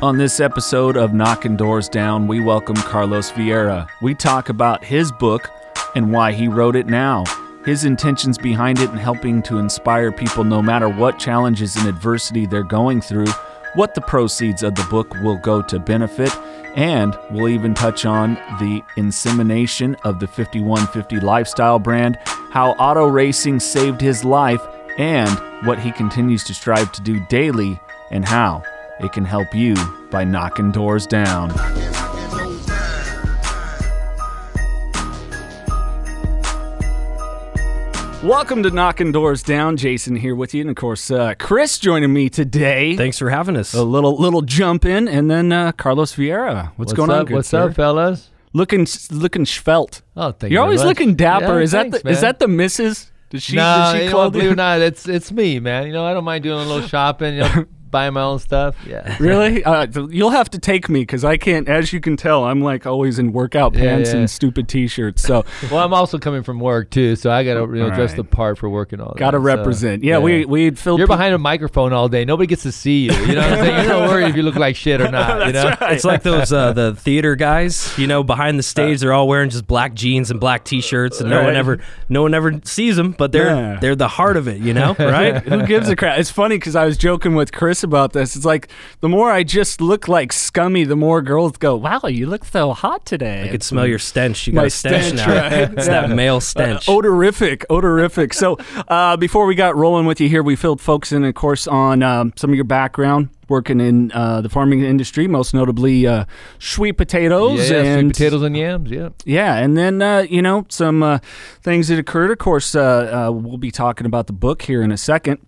On this episode of Knocking Doors Down, we welcome Carlos Vieira. We talk about his book and why he wrote it now, his intentions behind it, and helping to inspire people no matter what challenges and adversity they're going through, what the proceeds of the book will go to benefit, and we'll even touch on the insemination of the 5150 lifestyle brand, how auto racing saved his life, and what he continues to strive to do daily, and how it can help you by knocking doors down. Welcome to Knocking Doors Down. Jason here with you, and of course, uh, Chris joining me today. Thanks for having us. A little little jump in, and then uh, Carlos Vieira. What's, What's going up? on? good What's sir? up, fellas? Looking looking svelte. Oh, thank you. You're always much. looking dapper. Yeah, is thanks, that the, is man. that the missus? Did she no, did she you know believe it or not, it's it's me, man. You know, I don't mind doing a little shopping, you know, buying my own stuff. Yeah. Really? Uh, you'll have to take me because I can't. As you can tell, I'm like always in workout pants yeah. and stupid t-shirts. So Well, I'm also coming from work too, so I gotta you know dress Right. the part for working all. got to that, so, represent. yeah, we we filled. You're behind a microphone all day. Nobody gets to see you. You know what I'm saying? You're not worried if you look like shit or not. you know? it's like those uh, the theater guys, you know, behind the stage. They're all wearing just black jeans and black t-shirts, and no Right. one ever, no one ever sees them. But they're Yeah. they're the heart of it, you know, right? Who gives a crap? It's funny because I was joking with Chris about this. It's like the more I just look like scummy, the more girls go, "Wow, you look so hot today." I could smell your stench. You got My a stench, stench, now. right? It's Yeah. that male stench. Uh, odorific, odorific. So, uh, before we got rolling with you here, we filled folks in, of course, on um, some of your background working in uh, the farming industry, most notably uh, sweet potatoes Yeah, and sweet potatoes and yams. Yeah. Yeah, and then uh, you know some uh, things that occurred. Of course, uh, uh, we'll be talking about the book here in a second.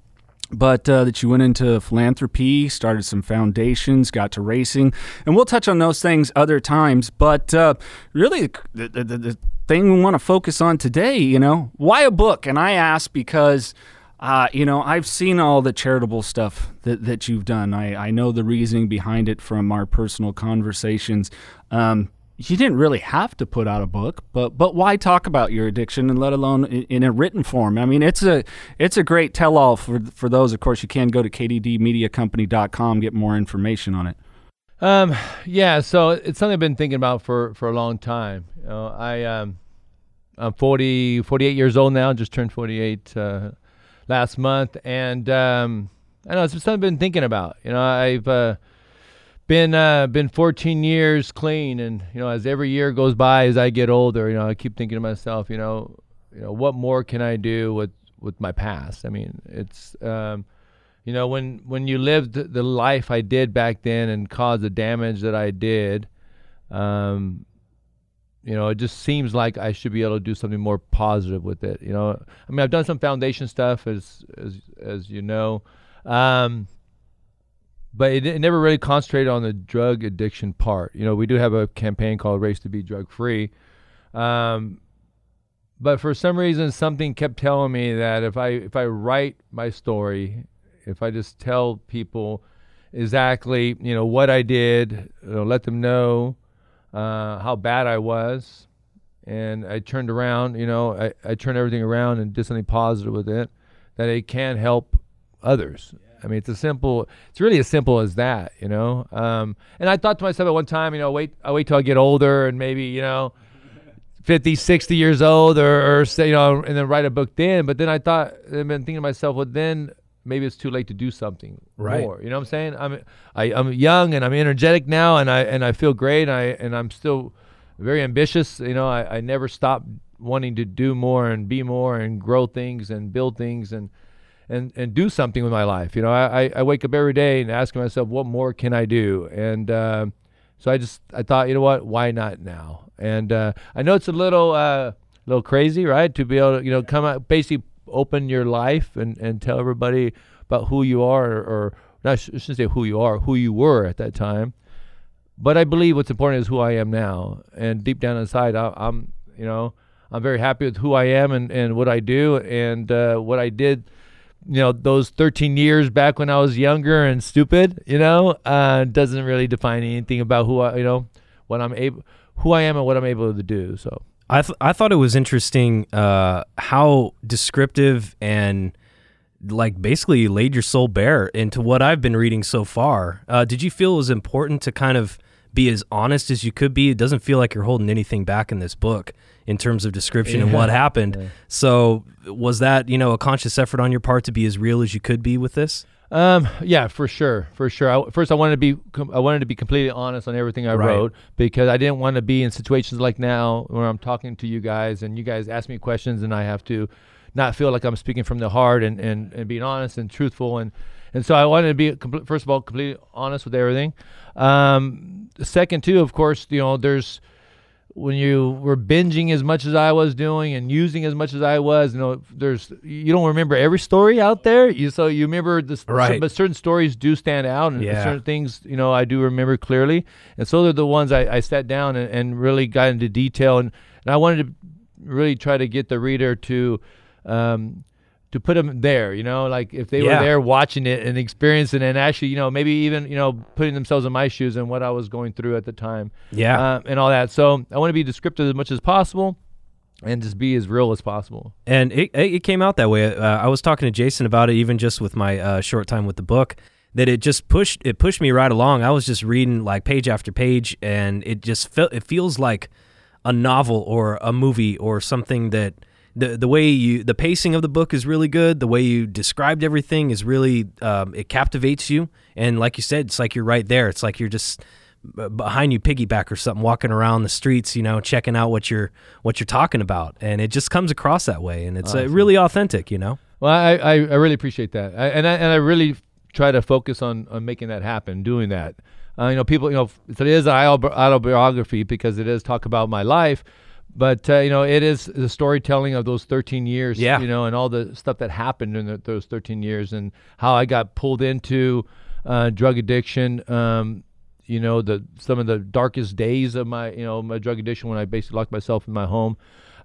But uh, that you went into philanthropy, started some foundations, got to racing, and we'll touch on those things other times. But uh, really, the, the, the, thing we want to focus on today, you know, why a book? And I ask because uh, you know, I've seen all the charitable stuff that, that you've done. I, I know the reasoning behind it from our personal conversations. Um, you didn't really have to put out a book, but but why talk about your addiction and let alone in, in a written form? I mean, it's a it's a great tell all for for those. Of course, you can go to kddmediacompany.com get more information on it. Um, yeah, so it's something I've been thinking about for, for a long time. You know, I um, I'm 40, 48 years old now. Just turned 48 uh, last month, and um, I know it's something I've been thinking about. You know, I've uh, been uh, been 14 years clean, and you know, as every year goes by, as I get older, you know, I keep thinking to myself, you know, you know, what more can I do with with my past? I mean, it's um, you know when when you lived the life I did back then and caused the damage that I did, um, you know, it just seems like I should be able to do something more positive with it. You know, I mean, I've done some foundation stuff as as as you know, um, but it, it never really concentrated on the drug addiction part. You know, we do have a campaign called Race to Be Drug Free. Um, but for some reason, something kept telling me that if I if I write my story, if I just tell people exactly, you know, what I did, you know, let them know uh, how bad I was, and I turned around, you know, I, I turned everything around and did something positive with it, that it can help others. I mean, it's a simple. It's really as simple as that, you know. Um, and I thought to myself at one time, you know, wait, I wait till I get older and maybe, you know, 50, 60 years old or, or say, you know, and then write a book then. But then I thought, I've been thinking to myself, well, then maybe it's too late to do something Right. more. You know what I'm saying? I'm, I, I'm young and I'm energetic now and I, and I feel great. And I, and I'm still very ambitious. You know, I, I never stop wanting to do more and be more and grow things and build things and, and, and do something with my life. You know, I, I- wake up every day and ask myself, what more can I do? And, um so I just I thought, you know what? Why not now? And uh, I know it's a little uh, little crazy, right? To be able to you know come out, basically open your life and, and tell everybody about who you are, or, or not, I shouldn't say who you are, who you were at that time. But I believe what's important is who I am now, and deep down inside, I, I'm you know I'm very happy with who I am and, and what I do and uh, what I did you know those 13 years back when I was younger and stupid, you know, uh, doesn't really define anything about who I, you know, what I'm able, who I am and what I'm able to do. So I th- I thought it was interesting uh, how descriptive and like basically laid your soul bare into what I've been reading so far. Uh, did you feel it was important to kind of be as honest as you could be? It doesn't feel like you're holding anything back in this book in terms of description and what happened. So was that you know a conscious effort on your part to be as real as you could be with this? Um, yeah, for sure, for sure. I, first, I wanted to be com- I wanted to be completely honest on everything I Right. wrote because I didn't want to be in situations like now where I'm talking to you guys and you guys ask me questions and I have to not feel like I'm speaking from the heart and, and, and being honest and truthful and and so I wanted to be compl- first of all completely honest with everything. Um, second, too, of course, you know, there's when you were binging as much as I was doing and using as much as I was, you know, there's you don't remember every story out there. You so you remember this, Right. but certain stories do stand out, and Yeah. certain things, you know, I do remember clearly. And so they're the ones I, I sat down and, and really got into detail, and, and I wanted to really try to get the reader to. Um, to put them there, you know, like if they Yeah. were there watching it and experiencing it, and actually, you know, maybe even, you know, putting themselves in my shoes and what I was going through at the time Yeah. uh, and all that. So I want to be descriptive as much as possible, and just be as real as possible. and it, it came out that way. Uh, I was talking to Jason about it, even just with my uh, short time with the book. That it just pushed it pushed me right along. I was just reading like page after page, and it just felt it feels like a novel or a movie or something that the the way you the pacing of the book is really good. The way you described everything is really um, it captivates you, and like you said, it's like you're right there. It's like you're just behind you piggyback or something walking around the streets you know checking out what you're what you're talking about and it just comes across that way and it's uh, really authentic you know Well, I, I, I really appreciate that, I, and I and I really try to focus on on making that happen, doing that. Uh, you know, people, you know, it is an autobiography because it is talk about my life, but uh, you know, it is the storytelling of those 13 years. Yeah. You know, and all the stuff that happened in the, those 13 years, and how I got pulled into uh, drug addiction. Um, you know, the some of the darkest days of my, you know, my drug addiction when I basically locked myself in my home,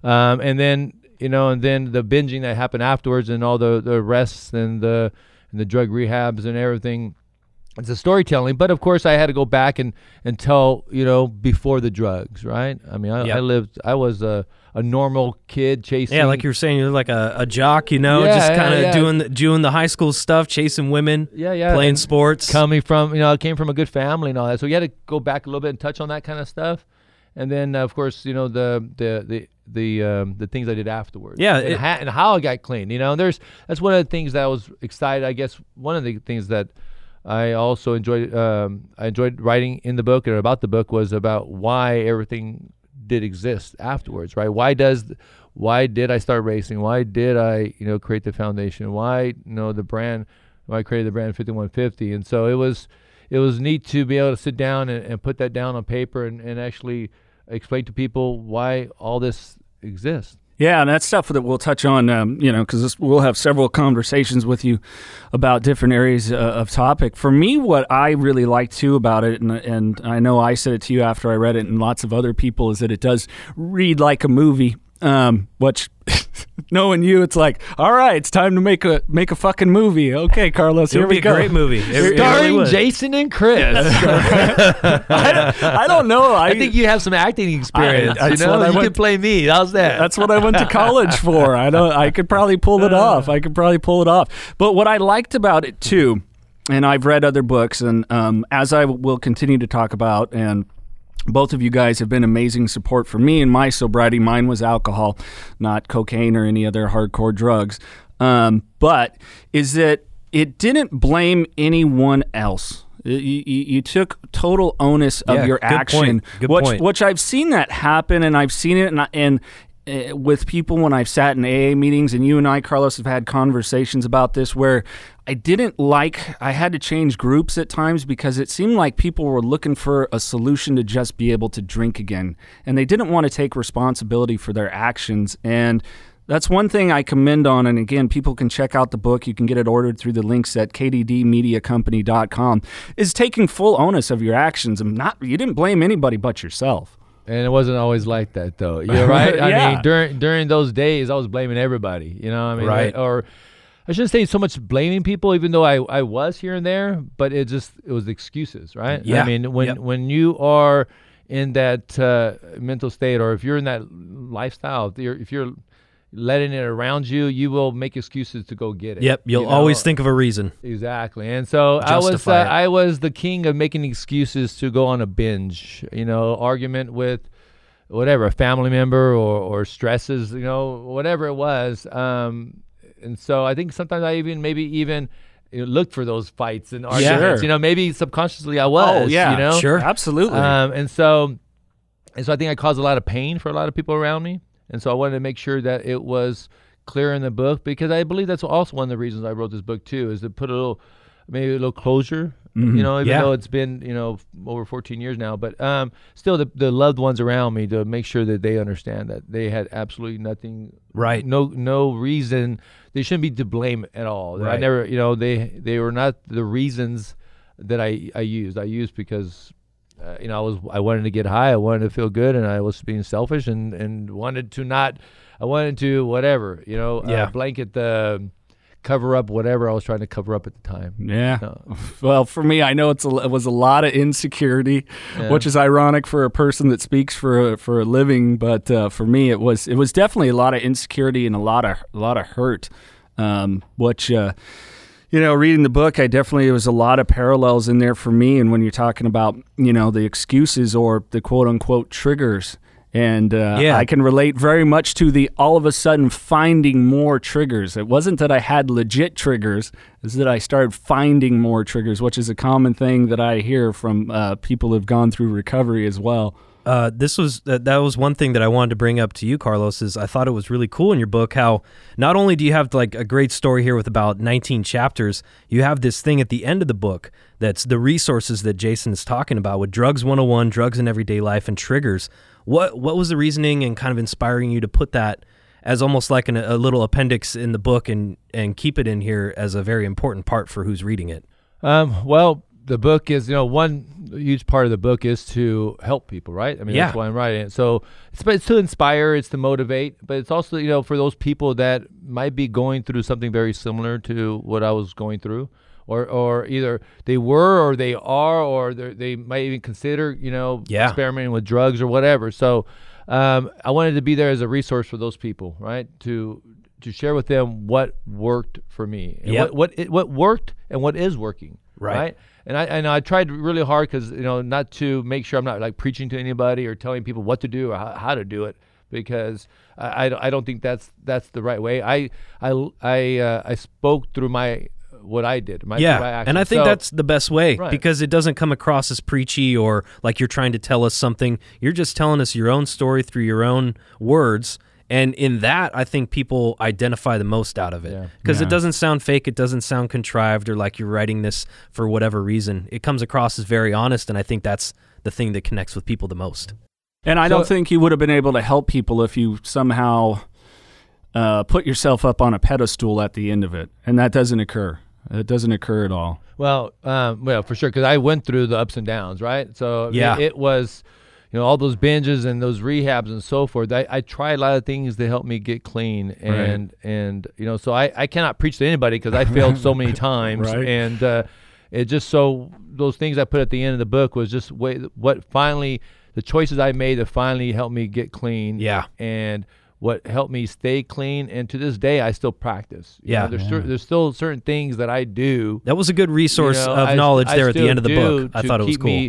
um, and then you know, and then the binging that happened afterwards, and all the the arrests and the and the drug rehabs and everything. It's a storytelling, but of course I had to go back and, and tell you know before the drugs, right? I mean, I, Yep. I lived, I was a, a normal kid chasing. yeah like you were saying you're like a, a jock you know Yeah, just kind of yeah. doing the, doing the high school stuff chasing women yeah, yeah, playing and sports coming from you know I came from a good family and all that, so you had to go back a little bit and touch on that kind of stuff, and then uh, of course you know the the the the um, the things I did afterwards, Yeah, and, it- ha- and how I got clean. You know, and there's that's one of the things that I was excited. I guess one of the things that I also enjoyed um, I enjoyed writing in the book and about the book was about why everything did exist afterwards, right? Why does why did I start racing? Why did I you know create the foundation? Why you know the brand? Why I created the brand 5150? And so it was it was neat to be able to sit down and, and put that down on paper and, and actually explain to people why all this exists. Yeah, and that's stuff that we'll touch on, um, you know, because we'll have several conversations with you about different areas uh, of topic. For me, what I really like too about it, and, and I know I said it to you after I read it, and lots of other people, is that it does read like a movie. Um, which, knowing you, it's like, all right, it's time to make a make a fucking movie. Okay, Carlos, it here would be we a go. great movie It- it really Starring would. Jason and Chris. I, don't, I don't know. I, I think you have some acting experience. I- you that's know, I you went- can play me. How's that? That's what I went to college for. I don't. I could probably pull it off. I could probably pull it off. But what I liked about it too, and I've read other books, and um, as I will continue to talk about, and both of you guys have been amazing support for me and my sobriety. Mine was alcohol, not cocaine or any other hardcore drugs. Um, but is that it didn't blame anyone else. You, you, you took total onus of Yeah, your good action, point. Good which, point. which I've seen that happen, and I've seen it, and, I- and Eh, with people when I've sat in AA meetings, and you and I, Carlos, have had conversations about this where I didn't like, I had to change groups at times because it seemed like people were looking for a solution to just be able to drink again, and they didn't want to take responsibility for their actions. And that's one thing I commend on. And again, people can check out the book. You can get it ordered through the links at kddmediacompany.com. Is taking full onus of your actions and not, you didn't blame anybody but yourself. And it wasn't always like that, though. You're right. I mean, during during those days, I was blaming everybody. You know, I mean, Right. Or I shouldn't say so much blaming people, even though I, I was here and there. But it just it was excuses, right? Yeah. I mean, when Yep. when you are in that uh, mental state, or if you're in that lifestyle, if you're, if you're letting it around you, you will make excuses to go get it. Yep, you'll you know? always think of a reason. Exactly, and so I was uh, I was the king of making excuses to go on a binge. You know, argument with whatever a family member or or stresses. You know, whatever it was. Um, and so I think sometimes I even maybe even you looked for those fights and arguments. Sure. You know, maybe subconsciously I was. oh yeah, you know, Sure. absolutely. um, and so, and so I think I caused a lot of pain for a lot of people around me. And so I wanted to make sure that it was clear in the book because I believe that's also one of the reasons I wrote this book too, is to put a little, maybe a little closure. You know, even Yeah. though it's been you know over 14 years now, but um, still the the loved ones around me to make sure that they understand that they had absolutely nothing, Right. No no reason they shouldn't be to blame at all. I Right. never, you know, they they were not the reasons that I I used. I used because uh, you know, I was I wanted to get high, I wanted to feel good, and I was being selfish and and wanted to not, I wanted to whatever, you know, Yeah. uh, blanket the cover up whatever I was trying to cover up at the time. Yeah. No. Well, for me, I know it's a, it was a lot of insecurity, Yeah. which is ironic for a person that speaks for a, for a living. But uh, for me, it was it was definitely a lot of insecurity and a lot of a lot of hurt. Um, which uh, you know, reading the book, I definitely there was a lot of parallels in there for me. And when you're talking about you know the excuses or the quote unquote triggers. And uh, Yeah. I can relate very much to the all of a sudden finding more triggers. It wasn't that I had legit triggers, is that I started finding more triggers, which is a common thing that I hear from uh, people who've gone through recovery as well. Uh, this was uh, that was one thing that I wanted to bring up to you, Carlos. Is I thought it was really cool in your book how not only do you have like a great story here with about 19 chapters, you have this thing at the end of the book that's the resources that Jason is talking about with drugs 101, drugs in everyday life, and triggers. What what was the reasoning and kind of inspiring you to put that as almost like an, a little appendix in the book and and keep it in here as a very important part for who's reading it? Um, well, the book is, you know, one huge part of the book is to help people, right? I mean, Yeah. that's why I'm writing it. So it's, it's to inspire, it's to motivate, but it's also, you know, for those people that might be going through something very similar to what I was going through. Or, or either they were or they are or they're- might even consider you know Yeah. experimenting with drugs or whatever so um, i wanted to be there as a resource for those people right to to share with them what worked for me and Yep. what what it, what worked and what is working Right. And I and I tried really hard because you know not to make sure I'm not like preaching to anybody or telling people what to do or how, how to do it because I, I, I don't think that's that's the right way. I I I uh, I spoke through my what I did. My, yeah, my and I think So- that's the best way Right. because it doesn't come across as preachy or like you're trying to tell us something. You're just telling us your own story through your own words, and in that, I think people identify the most out of it Yeah. because Yeah. it doesn't sound fake, it doesn't sound contrived, or like you're writing this for whatever reason. It comes across as very honest, and I think that's the thing that connects with people the most. And I So- don't think you would have been able to help people if you somehow uh, put yourself up on a pedestal at the end of it. And that doesn't occur. It doesn't occur at all. Well, um, well, for sure, because I went through the ups and downs, right? So Yeah. it, it was, you know, all those binges and those rehabs and so forth. I, I tried a lot of things to help me get clean, and and you know, so I, I cannot preach to anybody because I failed so many times, Right. and uh, it just so those things I put at the end of the book was just way, what finally the choices I made that finally helped me get clean, Yeah. and what helped me stay clean, and to this day I still practice. You Yeah. know, there's cer- there's still certain things that I do That was a good resource you know, of I- knowledge I there at the end of the book. I thought it was cool.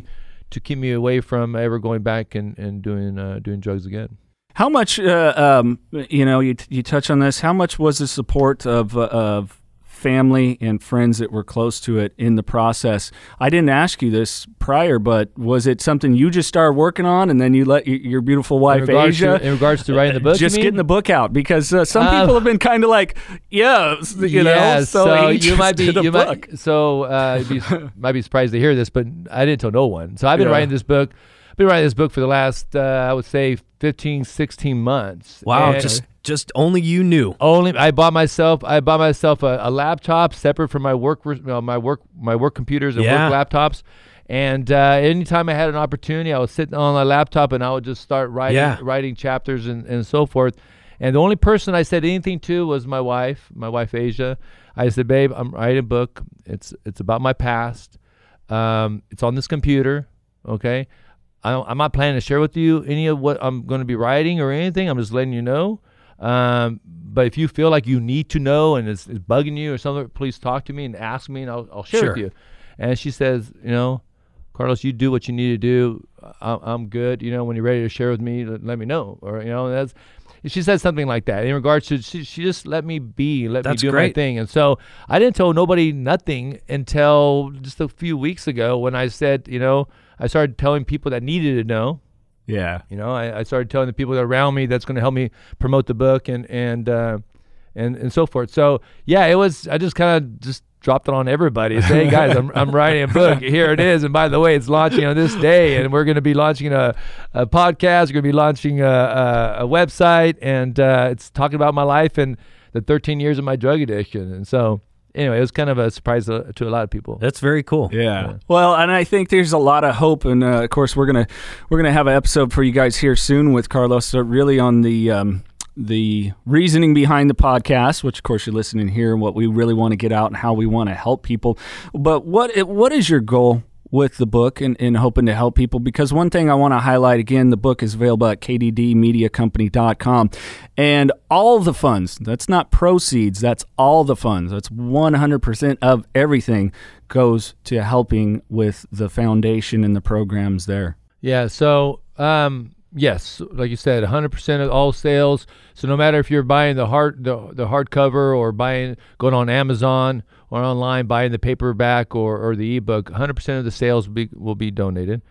To keep me away from ever going back and, and doing uh, doing drugs again. How much, uh, um, you know, you, you touch on this. How much was the support of, uh, of family and friends that were close to it in the process? I didn't ask you this prior, but was it something you just started working on and then you let your, your beautiful wife, in regards Asia, to, in regards to writing the book, just getting the book out? Because uh, some Uh, people have been kind of like, yeah, you know, yeah, so, he you might be you book. might so uh, you'd be, might be surprised to hear this, but I didn't tell no one. So I've been Yeah. writing this book. I've been writing this book for the last uh, I would say 15, 16 months. Wow, And- just just only you knew. Only I bought myself. I bought myself a, a laptop separate from my work, know, my work, my work computers and Yeah. work laptops. And uh, anytime I had an opportunity, I was sitting on my laptop and I would just start writing, Yeah. writing chapters and, and so forth. And the only person I said anything to was my wife, my wife Asia. I said, "Babe, I'm writing a book. It's it's about my past. Um, it's on this computer. Okay, I'm not planning to share with you any of what I'm going to be writing or anything. I'm just letting you know. Um, but if you feel like you need to know and it's, it's bugging you or something, please talk to me and ask me, and I'll, I'll share Sure. with you. And she says, you know, Carlos, you do what you need to do. I, I'm good. You know, when you're ready to share with me, let, let me know. Or you know, that's. She said something like that in regards to she, she just let me be, let That's me do my great. thing. And so I didn't tell nobody nothing until just a few weeks ago when I said, you know, I started telling people that needed to know. Yeah. You know, I, I started telling the people around me that's going to help me promote the book and and uh, and and so forth. So yeah, it was. I just kind of just dropped it on everybody. Say, hey guys, I'm I'm writing a book. Here it is. And by the way, it's launching on this day, and we're going to be launching a, a podcast. We're going to be launching a, a, a website, and uh, it's talking about my life and the 13 years of my drug addiction. And so anyway, it was kind of a surprise to, to a lot of people. That's very cool. Yeah. Well, and I think there's a lot of hope, and uh, of course we're gonna we're gonna have an episode for you guys here soon with Carlos, uh, really on the. Um, the reasoning behind the podcast, which of course you're listening here, and what we really want to get out and how we want to help people. But what what is your goal with the book and, and hoping to help people? Because one thing I want to highlight again, the book is available at kddmediacompany.com. And all the funds, that's not proceeds, that's all the funds. That's 100% of everything goes to helping with the foundation and the programs there. Yeah. So, um, yes, like you said, 100% of all sales. So no matter if you're buying the hard the, the hardcover or buying going on Amazon or online buying the paperback or, or the ebook, 100% of the sales will be will be donated.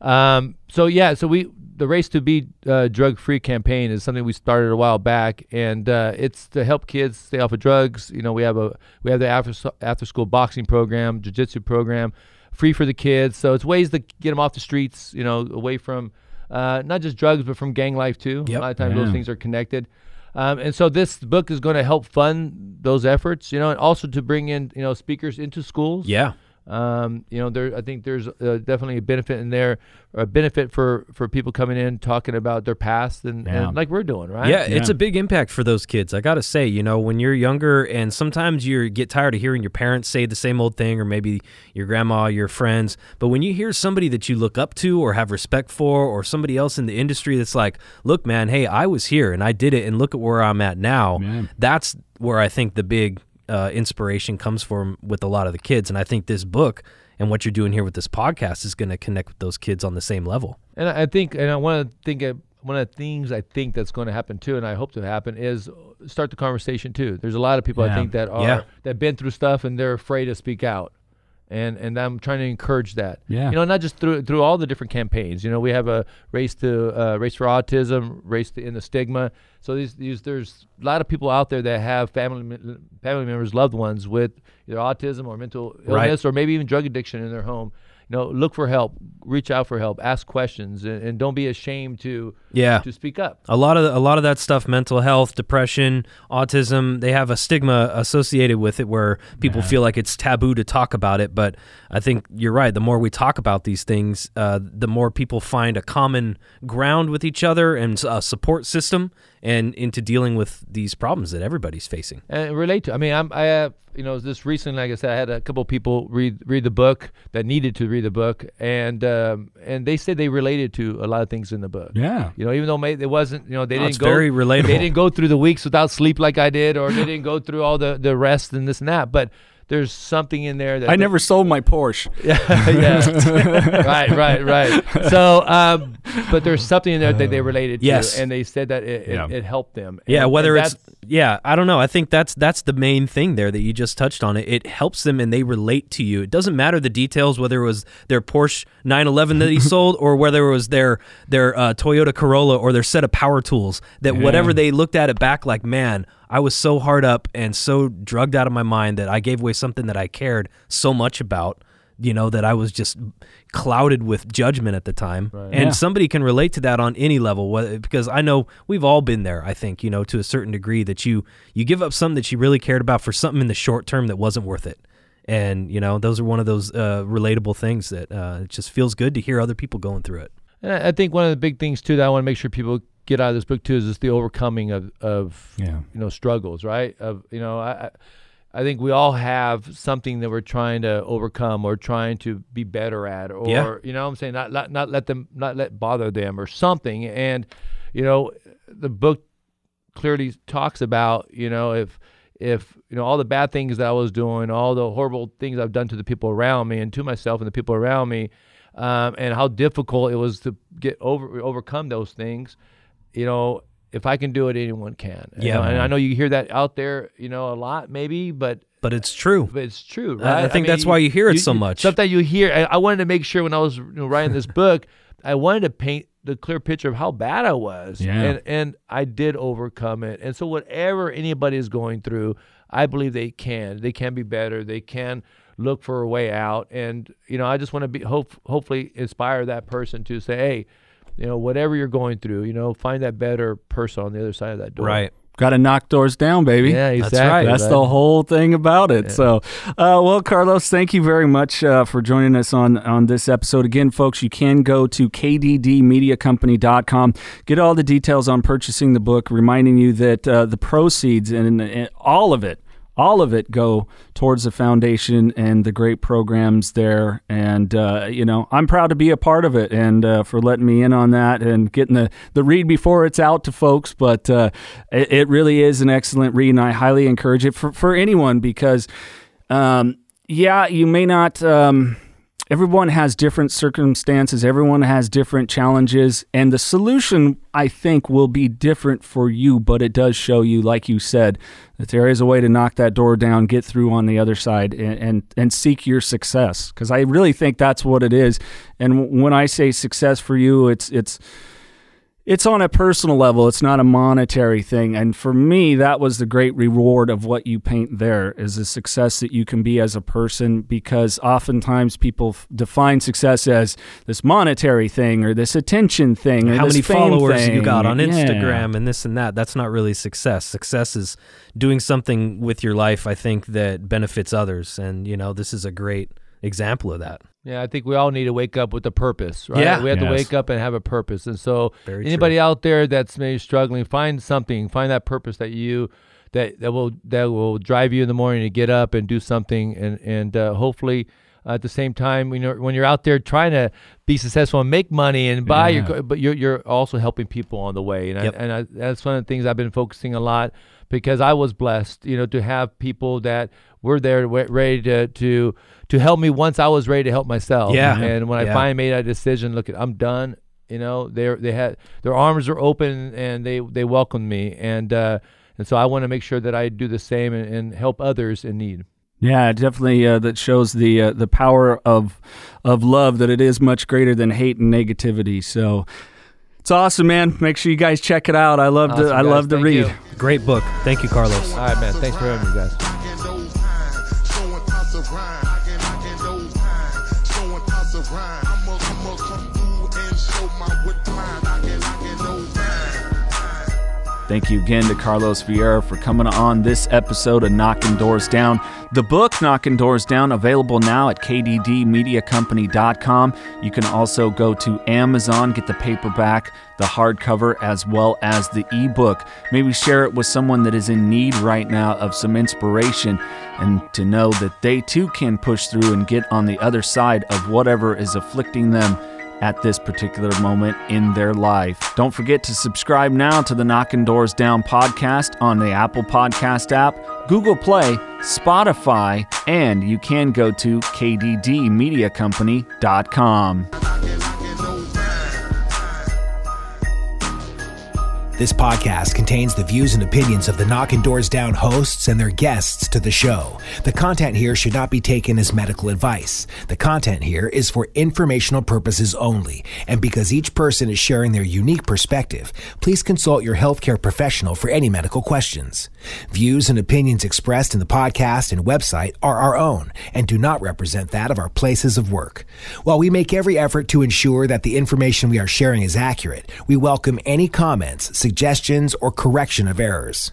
Um, so yeah, so we the race to be uh, drug free campaign is something we started a while back, and uh, it's to help kids stay off of drugs. You know, we have a we have the after after school boxing program, jiu-jitsu program, free for the kids. So it's ways to get them off the streets. You know, away from uh, not just drugs, but from gang life too. Yep. A lot of times Yeah. those things are connected. Um, and so this book is going to help fund those efforts, you know, and also to bring in, you know, speakers into schools. Yeah. Um, you know, there I think there's uh, definitely a benefit in there, a benefit for for people coming in talking about their past and, Yeah. and like we're doing, right? Yeah, it's a big impact for those kids. I got to say, you know, when you're younger and sometimes you get tired of hearing your parents say the same old thing or maybe your grandma, your friends, but when you hear somebody that you look up to or have respect for or somebody else in the industry that's like, "Look, man, hey, I was here and I did it and look at where I'm at now." Yeah. That's where I think the big uh, inspiration comes from with a lot of the kids and I think this book and what you're doing here with this podcast is going to connect with those kids on the same level. And I think, and I want to think, uh, one of the things I think that's going to happen too, and I hope to happen, is start the conversation too. There's a lot of people I think that are Yeah. that been through stuff and they're afraid to speak out, and and I'm trying to encourage that. Yeah. You know, not just through through all the different campaigns. You know, we have a race to uh, race for autism, race to end the stigma. So these these there's a lot of people out there that have family family members, loved ones with either autism or mental Right. illness or maybe even drug addiction in their home. You know, look for help, reach out for help, ask questions, and, and don't be ashamed to Yeah. to speak up. a lot of a lot of that stuff mental health depression autism they have a stigma associated with it where people feel like it's taboo to talk about it but i think you're right the more we talk about these things uh, the more people find a common ground with each other and a support system and into dealing with these problems that everybody's facing and relate to. I mean, I'm, I have you know this recently, like I said, I had a couple people read read the book that needed to read the book, and um, and they said they related to a lot of things in the book. Yeah. You know, even though may, it wasn't, you know, they Oh, didn't it's go very relatable. They didn't go through the weeks without sleep like I did, or they didn't go through all the the rest and this and that. But there's something in there that I never sold my Porsche. yeah. right, right, right. So, um, but there's something in there that they related to, Yes. and they said that it, Yeah. it, it helped them. Yeah, whether it's yeah, I don't know. I think that's that's the main thing there that you just touched on. It it helps them and they relate to you. It doesn't matter the details whether it was their Porsche 911 that he sold or whether it was their their uh, Toyota Corolla or their set of power tools. That whatever they looked at it back like, man, I was so hard up and so drugged out of my mind that I gave away something that I cared so much about. You know that I was just clouded with judgment at the time, and Yeah. somebody can relate to that on any level whether, because i know we've all been there i think you know to a certain degree that you you give up something that you really cared about for something in the short term that wasn't worth it and you know those are one of those uh, relatable things that uh, it just feels good to hear other people going through it And I I think one of the big things too that I want to make sure people get out of this book too is just the overcoming of of Yeah. you know struggles, right? Of you know, I I- think we all have something that we're trying to overcome or trying to be better at, or Yeah. you know, what I'm saying not not not let them not let bother them or something. And you know, the book clearly talks about you know if if you know all the bad things that I was doing, all the horrible things I've done to the people around me and to myself and the people around me, um, and how difficult it was to get over overcome those things. You know, if I can do it, anyone can. Yeah. and I know you hear that out there, you know, a lot maybe, but But it's true. but it's true, I- I right? think that's why you hear it so much. Sometimes you hear. I, I wanted to make sure when I was you know, writing this book, I wanted to paint the clear picture of how bad I was, Yeah. and and I did overcome it. And so whatever anybody is going through, I believe they can. They can be better. They can look for a way out. And you know, I just want to be hope hopefully inspire that person to say, hey. You know, whatever you're going through, you know, find that better person on the other side of that door. Right. Got to knock doors down, baby. Yeah, That's exactly. right. That's right? the whole thing about it. So, uh, well, Carlos, thank you very much uh, for joining us on on this episode. Again, folks, you can go to kddmediacompany.com, get all the details on purchasing the book, reminding you that uh, the proceeds and, and all of it, all of it go towards the foundation and the great programs there. And, uh, you know, I'm proud to be a part of it and uh, for letting me in on that and getting the, the read before it's out to folks. But uh, it, it really is an excellent read, and I highly encourage it for, for anyone because, um, yeah, you may not. Um, everyone has different circumstances, everyone has different challenges, and the solution, I think, will be different for you, but it does show you, like you said, that there is a way to knock that door down, get through on the other side, and, and, and seek your success. Because I really think that's what it is. And when I say success for you, it's, it's, it's on a personal level it's not a monetary thing and for me that was the great reward of what you paint there is the success that you can be as a person because oftentimes people f- define success as this monetary thing or this attention thing or How many followers you got on Yeah. Instagram and this and that. That's not really success. Success is doing something with your life, I think, that benefits others. And, you know, this is a great example of that. Yeah, I think we all need to wake up with a purpose, right? Yeah. we have to wake up and have a purpose. And so, Very anybody out there that's maybe struggling, find something, find that purpose that you that that will that will drive you in the morning to get up and do something, and and uh, hopefully. At the same time, you know, when you're out there trying to be successful and make money and buy Yeah. your, but you're you're also helping people on the way, and Yep. I, and I, that's one of the things I've been focusing a lot because I was blessed, you know, to have people that were there ready to to to help me once I was ready to help myself. Yeah. And when I Yeah. finally made that decision, look, I'm done. You know, they they had their arms are open and they they welcomed me, and uh, and so I want to make sure that I do the same and, and help others in need. Yeah, definitely. Uh, that shows the uh, the power of of love. That it is much greater than hate and negativity. So it's awesome, man. Make sure you guys check it out. I love to I guys. love to Thank read. you. Great book. Thank you, Carlos. All right, man. Thanks for having me, guys. Thank you again to Carlos Vieira for coming on this episode of Knocking Doors Down. The book Knocking Doors Down available now at kddmediacompany.com. You can also go to Amazon, get the paperback, the hardcover, as well as the ebook. Maybe share it with someone that is in need right now of some inspiration and to know that they too can push through and get on the other side of whatever is afflicting them at this particular moment in their life. Don't forget to subscribe now to the Knocking Doors Down podcast on the Apple Podcast app, Google Play, Spotify, and you can go to kddmediacompany.com. This podcast contains the views and opinions of the Knockin' Doors Down hosts and their guests to the show. The content here should not be taken as medical advice. The content here is for informational purposes only, and because each person is sharing their unique perspective, please consult your healthcare professional for any medical questions. Views and opinions expressed in the podcast and website are our own and do not represent that of our places of work. While we make every effort to ensure that the information we are sharing is accurate, we welcome any comments, suggestions, or correction of errors.